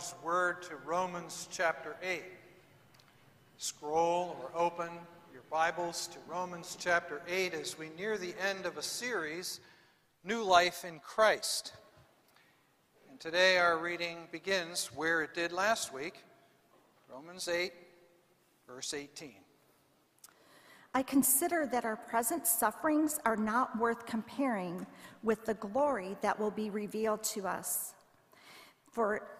Father's word to Romans chapter 8. Scroll or open your Bibles to Romans chapter 8 as we near the end of a series, New Life in Christ. And today our reading begins where it did last week, Romans 8, verse 18. I consider that our present sufferings are not worth comparing with the glory that will be revealed to us. For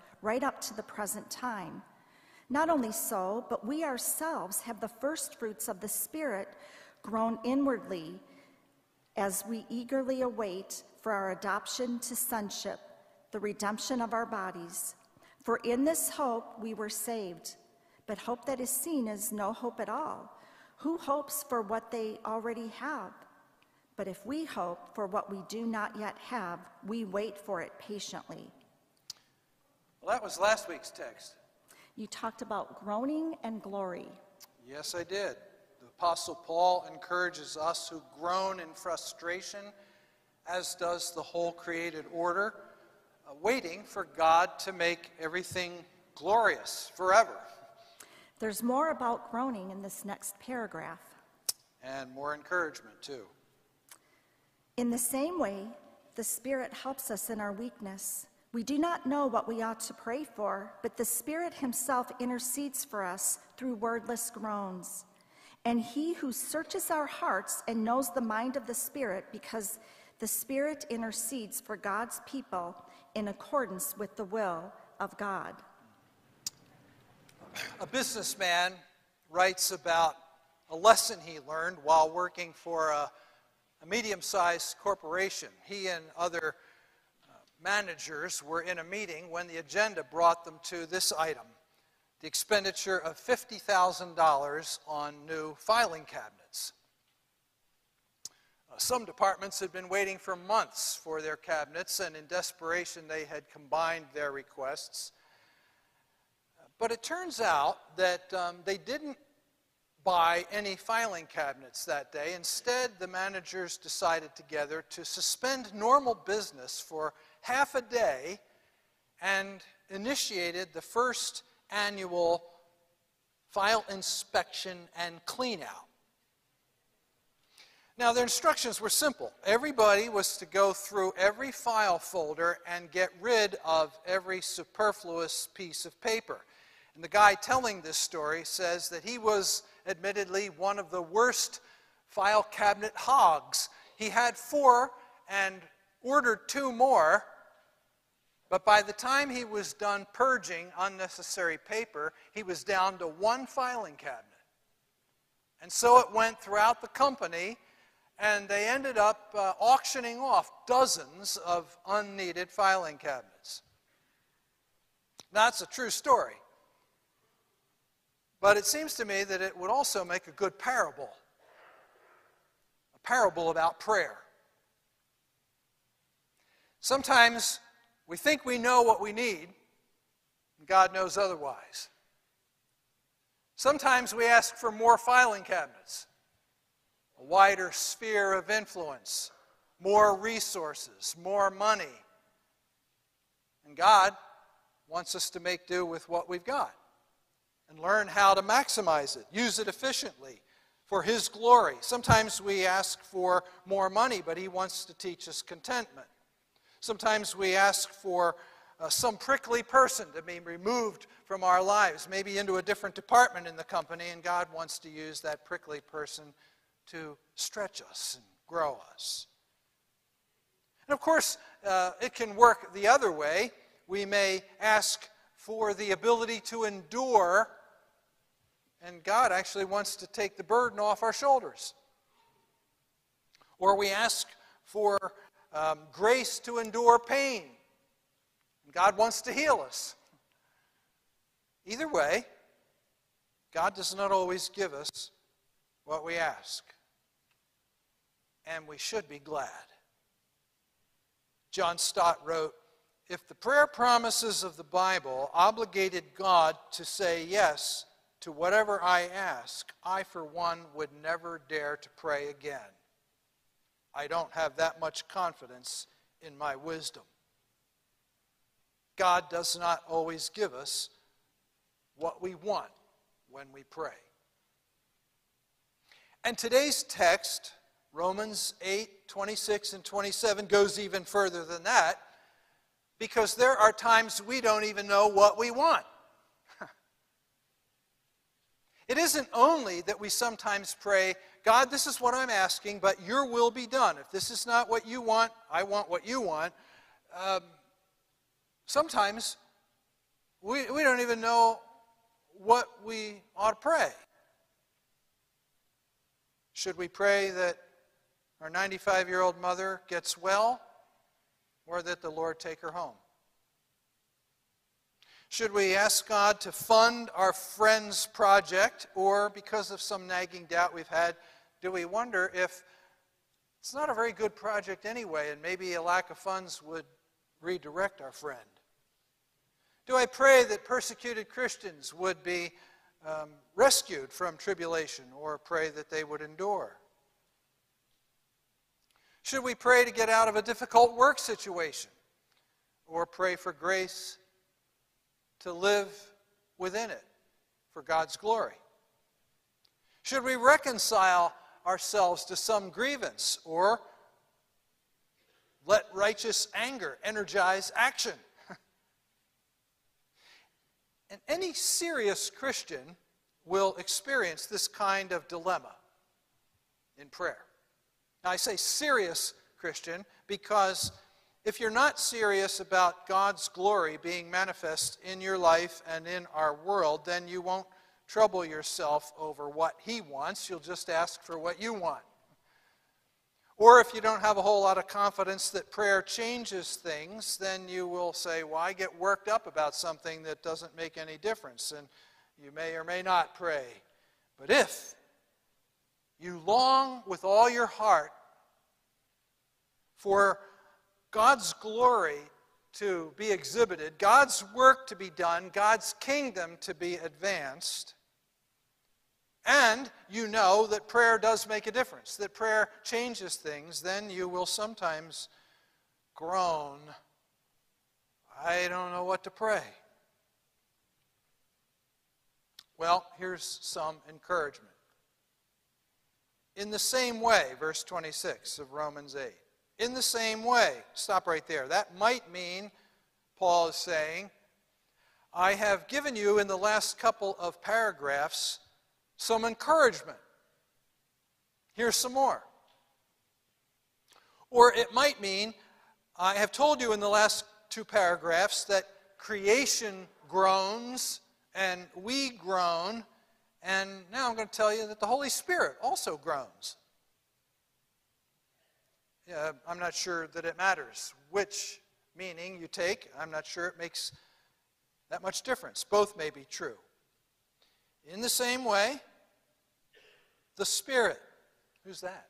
right up to the present time. Not only so, but we ourselves have the first fruits of the Spirit groan inwardly as we eagerly await for our adoption to sonship, the redemption of our bodies. For in this hope we were saved. But hope that is seen is no hope at all. Who hopes for what they already have? But if we hope for what we do not yet have, we wait for it patiently. Well, that was last week's text. You talked about groaning and glory. Yes, I did. The Apostle Paul encourages us who groan in frustration, as does the whole created order, uh, waiting for God to make everything glorious forever. There's more about groaning in this next paragraph. And more encouragement, too. In the same way, the Spirit helps us in our weakness. We do not know what we ought to pray for, but the Spirit Himself intercedes for us through wordless groans. And He who searches our hearts and knows the mind of the Spirit, because the Spirit intercedes for God's people in accordance with the will of God. A businessman writes about a lesson he learned while working for a, a medium sized corporation. He and other managers were in a meeting when the agenda brought them to this item the expenditure of $50,000 on new filing cabinets. Uh, some departments had been waiting for months for their cabinets, and in desperation, they had combined their requests. But it turns out that um, they didn't buy any filing cabinets that day. Instead, the managers decided together to suspend normal business for half a day and initiated the first annual file inspection and clean out. Now, the instructions were simple. Everybody was to go through every file folder and get rid of every superfluous piece of paper. And the guy telling this story says that he was admittedly one of the worst file cabinet hogs. He had four and ordered two more, but by the time he was done purging unnecessary paper, he was down to one filing cabinet. And so it went throughout the company, and they ended up uh, auctioning off dozens of unneeded filing cabinets. That's a true story. But it seems to me that it would also make a good parable a parable about prayer. Sometimes we think we know what we need, and God knows otherwise. Sometimes we ask for more filing cabinets, a wider sphere of influence, more resources, more money. And God wants us to make do with what we've got and learn how to maximize it, use it efficiently for His glory. Sometimes we ask for more money, but He wants to teach us contentment. Sometimes we ask for uh, some prickly person to be removed from our lives, maybe into a different department in the company, and God wants to use that prickly person to stretch us and grow us. And of course, uh, it can work the other way. We may ask for the ability to endure and God actually wants to take the burden off our shoulders. Or we ask for um, grace to endure pain. God wants to heal us. Either way, God does not always give us what we ask. And we should be glad. John Stott wrote If the prayer promises of the Bible obligated God to say yes to whatever I ask, I, for one, would never dare to pray again. I don't have that much confidence in my wisdom. God does not always give us what we want when we pray. And today's text, Romans 8, 26 and 27, goes even further than that because there are times we don't even know what we want. It isn't only that we sometimes pray, God, this is what I'm asking, but your will be done. If this is not what you want, I want what you want. Um, sometimes we, we don't even know what we ought to pray. Should we pray that our 95 year old mother gets well or that the Lord take her home? Should we ask God to fund our friend's project or because of some nagging doubt we've had, do we wonder if it's not a very good project anyway and maybe a lack of funds would redirect our friend? Do I pray that persecuted Christians would be um, rescued from tribulation or pray that they would endure? Should we pray to get out of a difficult work situation or pray for grace to live within it for God's glory? Should we reconcile ourselves to some grievance or let righteous anger energize action? And any serious Christian will experience this kind of dilemma in prayer. Now, I say serious Christian because if you're not serious about God's glory being manifest in your life and in our world, then you won't trouble yourself over what He wants. You'll just ask for what you want. Or if you don't have a whole lot of confidence that prayer changes things, then you will say, Well, get worked up about something that doesn't make any difference, and you may or may not pray. But if you long with all your heart for God's glory to be exhibited, God's work to be done, God's kingdom to be advanced, and you know that prayer does make a difference, that prayer changes things, then you will sometimes groan, I don't know what to pray. Well, here's some encouragement. In the same way, verse 26 of Romans 8, in the same way, stop right there. That might mean, Paul is saying, I have given you in the last couple of paragraphs some encouragement. Here's some more. Or it might mean, I have told you in the last two paragraphs that creation groans and we groan, and now I'm going to tell you that the Holy Spirit also groans. Yeah, I'm not sure that it matters which meaning you take. I'm not sure it makes that much difference. Both may be true. In the same way, the Spirit. Who's that?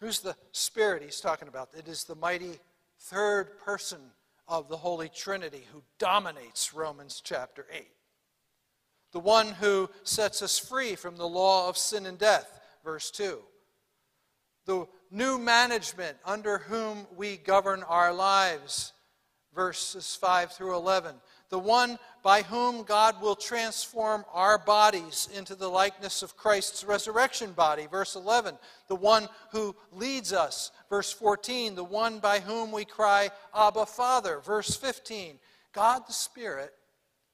Who's the Spirit he's talking about? It is the mighty third person of the Holy Trinity who dominates Romans chapter 8. The one who sets us free from the law of sin and death, verse 2. The new management under whom we govern our lives, verses 5 through 11. The one by whom God will transform our bodies into the likeness of Christ's resurrection body. Verse 11, the one who leads us. Verse 14, the one by whom we cry, Abba, Father. Verse 15, God the Spirit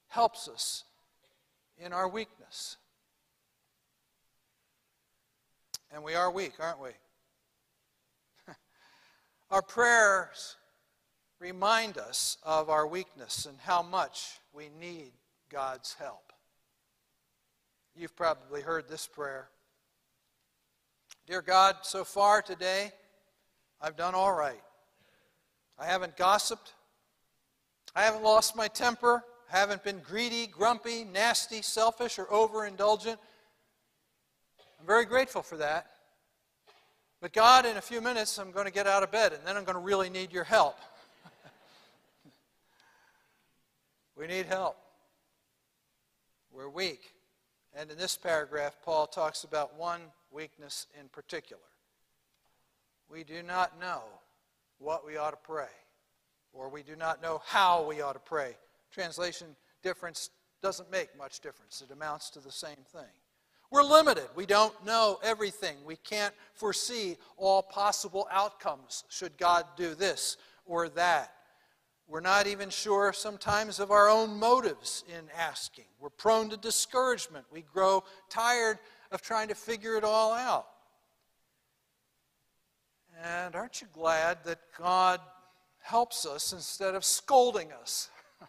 helps us in our weakness. And we are weak, aren't we? Our prayers remind us of our weakness and how much we need God's help. You've probably heard this prayer Dear God, so far today, I've done all right. I haven't gossiped. I haven't lost my temper, I haven't been greedy, grumpy, nasty, selfish, or overindulgent. I'm very grateful for that. But God, in a few minutes, I'm going to get out of bed, and then I'm going to really need your help. we need help. We're weak. And in this paragraph, Paul talks about one weakness in particular. We do not know what we ought to pray, or we do not know how we ought to pray. Translation difference doesn't make much difference, it amounts to the same thing. We're limited. We don't know everything. We can't foresee all possible outcomes should God do this or that. We're not even sure sometimes of our own motives in asking. We're prone to discouragement. We grow tired of trying to figure it all out. And aren't you glad that God helps us instead of scolding us?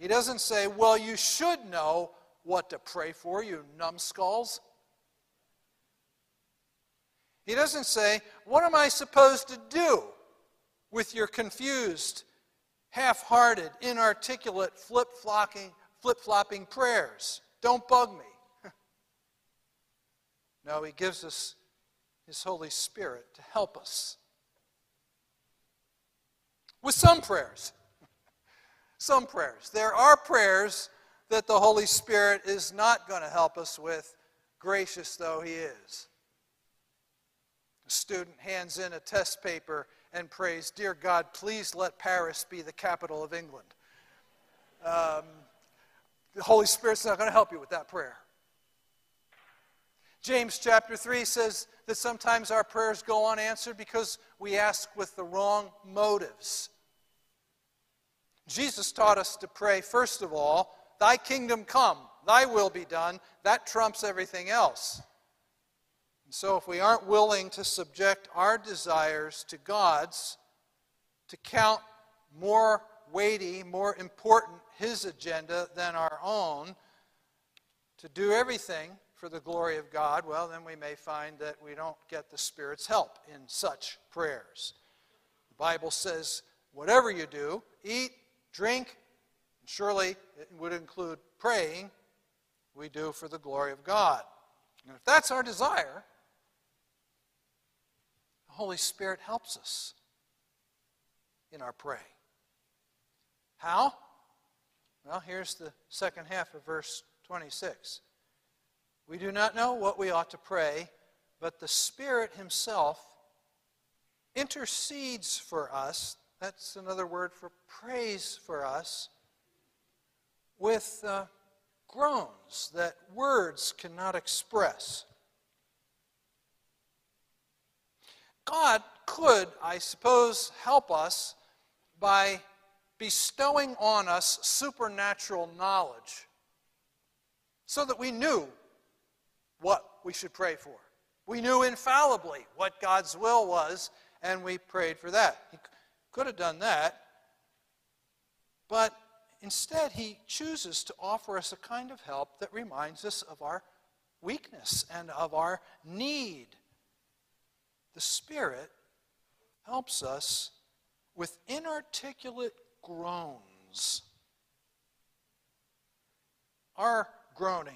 he doesn't say, Well, you should know what to pray for, you numbskulls. He doesn't say, What am I supposed to do with your confused, half hearted, inarticulate, flip flopping prayers? Don't bug me. no, he gives us his Holy Spirit to help us. With some prayers. some prayers. There are prayers that the Holy Spirit is not going to help us with, gracious though He is. A student hands in a test paper and prays, Dear God, please let Paris be the capital of England. Um, the Holy Spirit's not going to help you with that prayer. James chapter 3 says that sometimes our prayers go unanswered because we ask with the wrong motives. Jesus taught us to pray, first of all, Thy kingdom come, thy will be done, that trumps everything else. And so, if we aren't willing to subject our desires to God's, to count more weighty, more important His agenda than our own, to do everything for the glory of God, well, then we may find that we don't get the Spirit's help in such prayers. The Bible says, whatever you do, eat, drink, Surely it would include praying we do for the glory of God. And if that's our desire, the Holy Spirit helps us in our praying. How? Well, here's the second half of verse 26. We do not know what we ought to pray, but the Spirit Himself intercedes for us. That's another word for prays for us with uh, groans that words cannot express. God could, I suppose, help us by bestowing on us supernatural knowledge so that we knew what we should pray for. We knew infallibly what God's will was, and we prayed for that. He could have done that, but Instead, he chooses to offer us a kind of help that reminds us of our weakness and of our need. The Spirit helps us with inarticulate groans. Our groaning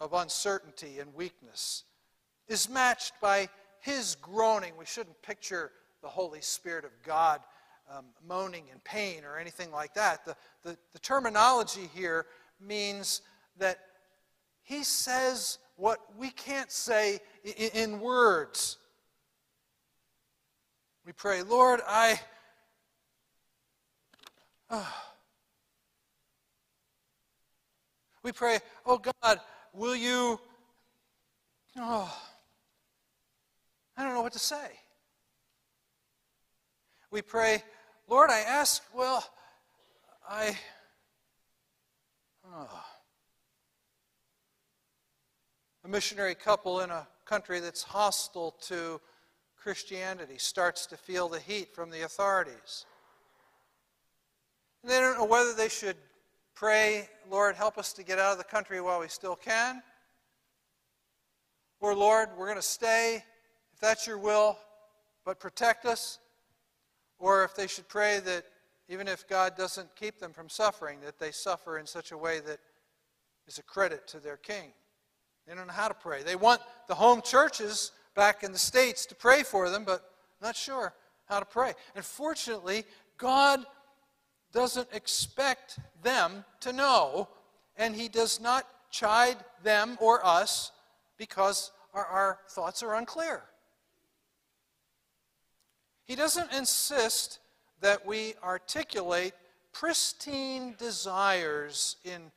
of uncertainty and weakness is matched by his groaning. We shouldn't picture the Holy Spirit of God um, moaning and pain or anything like that. The, the, the terminology here means that he says what we can't say in, in words. We pray, Lord, I. Oh. We pray, oh God, will you. Oh, I don't know what to say. We pray, Lord, I ask, well, I. Oh. A missionary couple in a country that's hostile to Christianity starts to feel the heat from the authorities. And they don't know whether they should pray, Lord, help us to get out of the country while we still can. Or, Lord, we're going to stay if that's your will, but protect us. Or if they should pray that even if God doesn't keep them from suffering, that they suffer in such a way that is a credit to their king. They don't know how to pray. They want the home churches back in the States to pray for them, but not sure how to pray. And fortunately, God doesn't expect them to know, and He does not chide them or us because our, our thoughts are unclear. He doesn't insist that we articulate pristine desires in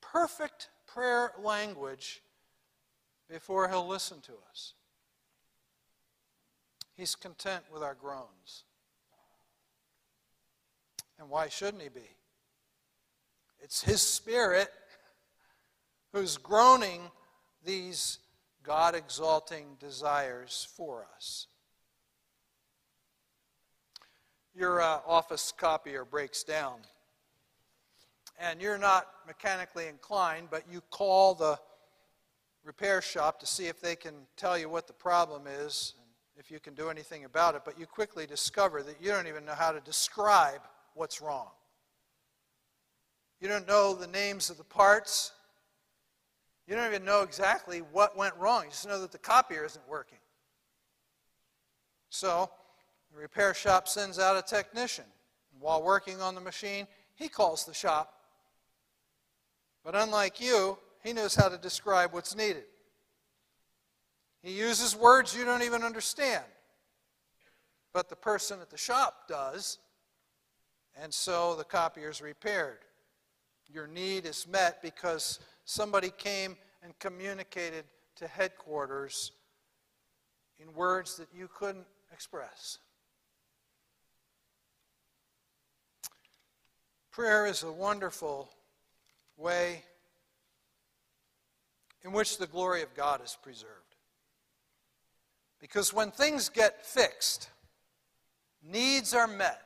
perfect prayer language before he'll listen to us. He's content with our groans. And why shouldn't he be? It's his spirit who's groaning these God exalting desires for us. Your uh, office copier breaks down and you're not mechanically inclined, but you call the repair shop to see if they can tell you what the problem is and if you can do anything about it, but you quickly discover that you don't even know how to describe what's wrong. You don't know the names of the parts. You don't even know exactly what went wrong. You just know that the copier isn't working. So, the repair shop sends out a technician. While working on the machine, he calls the shop but unlike you, he knows how to describe what's needed. He uses words you don't even understand. But the person at the shop does, and so the copier is repaired. Your need is met because somebody came and communicated to headquarters in words that you couldn't express. Prayer is a wonderful way in which the glory of God is preserved. Because when things get fixed, needs are met,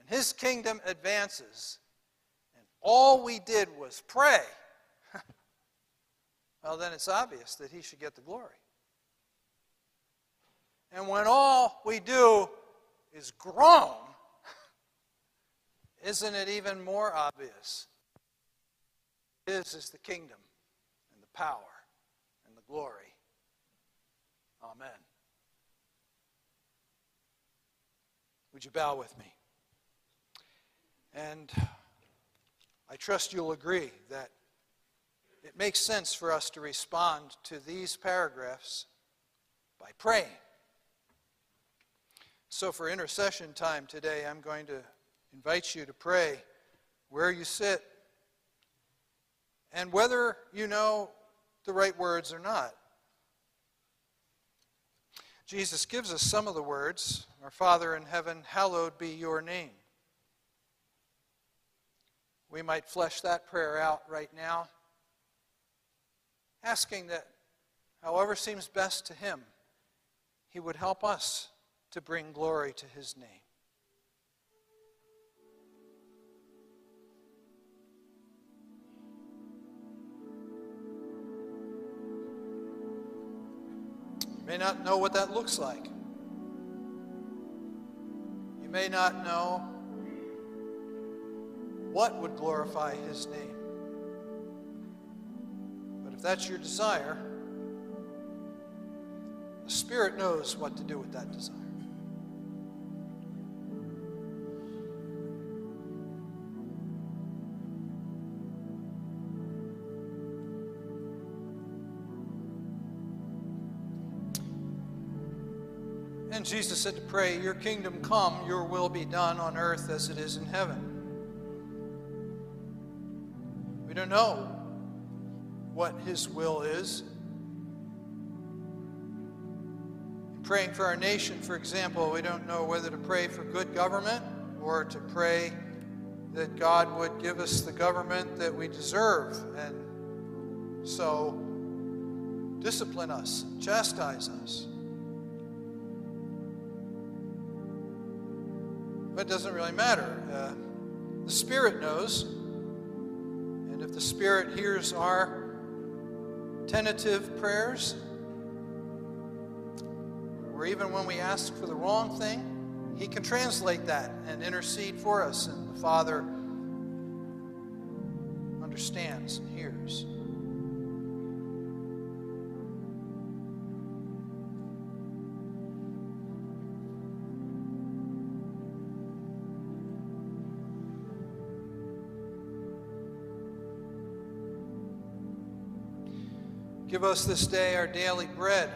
and His kingdom advances, and all we did was pray, well, then it's obvious that He should get the glory. And when all we do is groan, isn't it even more obvious his is the kingdom and the power and the glory. Amen. Would you bow with me? And I trust you'll agree that it makes sense for us to respond to these paragraphs by praying. So, for intercession time today, I'm going to invite you to pray where you sit and whether you know the right words or not. Jesus gives us some of the words Our Father in heaven, hallowed be your name. We might flesh that prayer out right now, asking that however seems best to Him, He would help us to bring glory to His name. May not know what that looks like. You may not know what would glorify His name. But if that's your desire, the Spirit knows what to do with that desire. Jesus said to pray, Your kingdom come, your will be done on earth as it is in heaven. We don't know what his will is. In praying for our nation, for example, we don't know whether to pray for good government or to pray that God would give us the government that we deserve and so discipline us, chastise us. It doesn't really matter. Uh, the Spirit knows. And if the Spirit hears our tentative prayers, or even when we ask for the wrong thing, He can translate that and intercede for us, and the Father understands and hears. Give us this day our daily bread.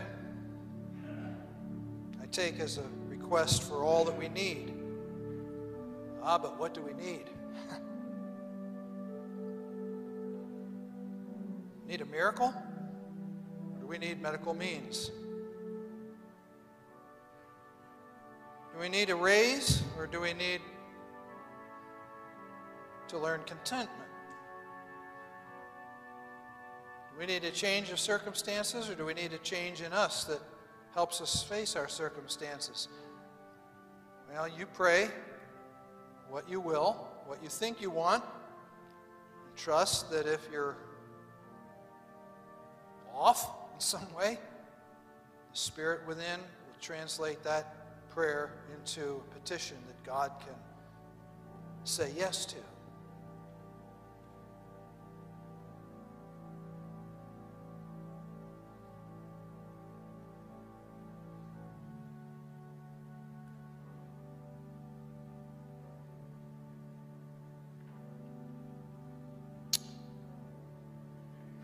I take as a request for all that we need. Ah, but what do we need? need a miracle? Or do we need medical means? Do we need a raise or do we need to learn contentment? We need a change of circumstances, or do we need a change in us that helps us face our circumstances? Well, you pray what you will, what you think you want, and trust that if you're off in some way, the Spirit within will translate that prayer into a petition that God can say yes to.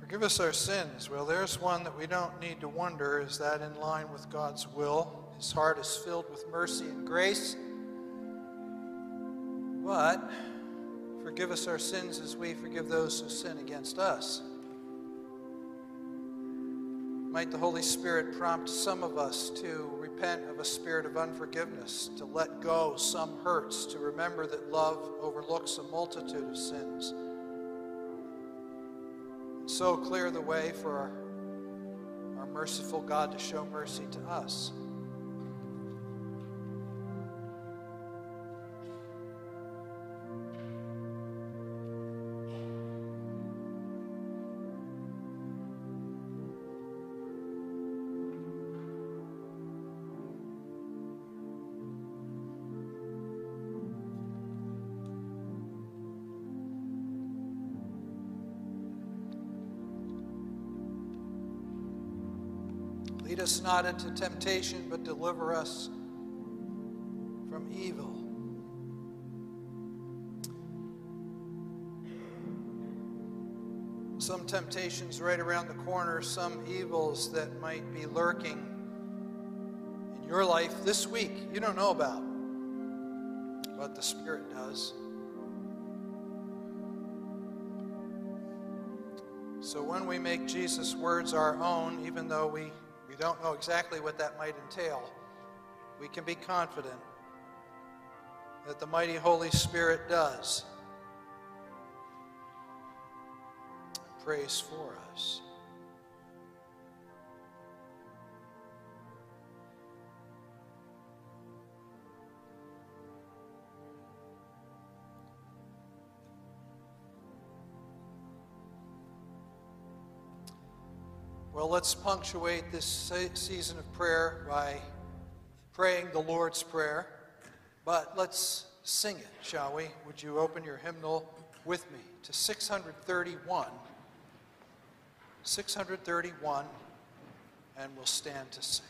Forgive us our sins. Well, there's one that we don't need to wonder is that in line with God's will? His heart is filled with mercy and grace. But forgive us our sins as we forgive those who sin against us. Might the Holy Spirit prompt some of us to repent of a spirit of unforgiveness, to let go some hurts, to remember that love overlooks a multitude of sins so clear the way for our, our merciful God to show mercy to us. Lead us not into temptation, but deliver us from evil. Some temptations right around the corner, some evils that might be lurking in your life this week you don't know about, but the Spirit does. So when we make Jesus' words our own, even though we we don't know exactly what that might entail, we can be confident that the mighty Holy Spirit does. Prays for us. Well, let's punctuate this season of prayer by praying the Lord's Prayer. But let's sing it, shall we? Would you open your hymnal with me to 631? 631, and we'll stand to sing.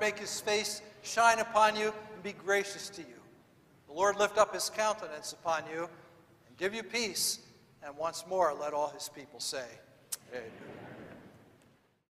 Make his face shine upon you and be gracious to you. The Lord lift up his countenance upon you and give you peace. And once more, let all his people say, Amen.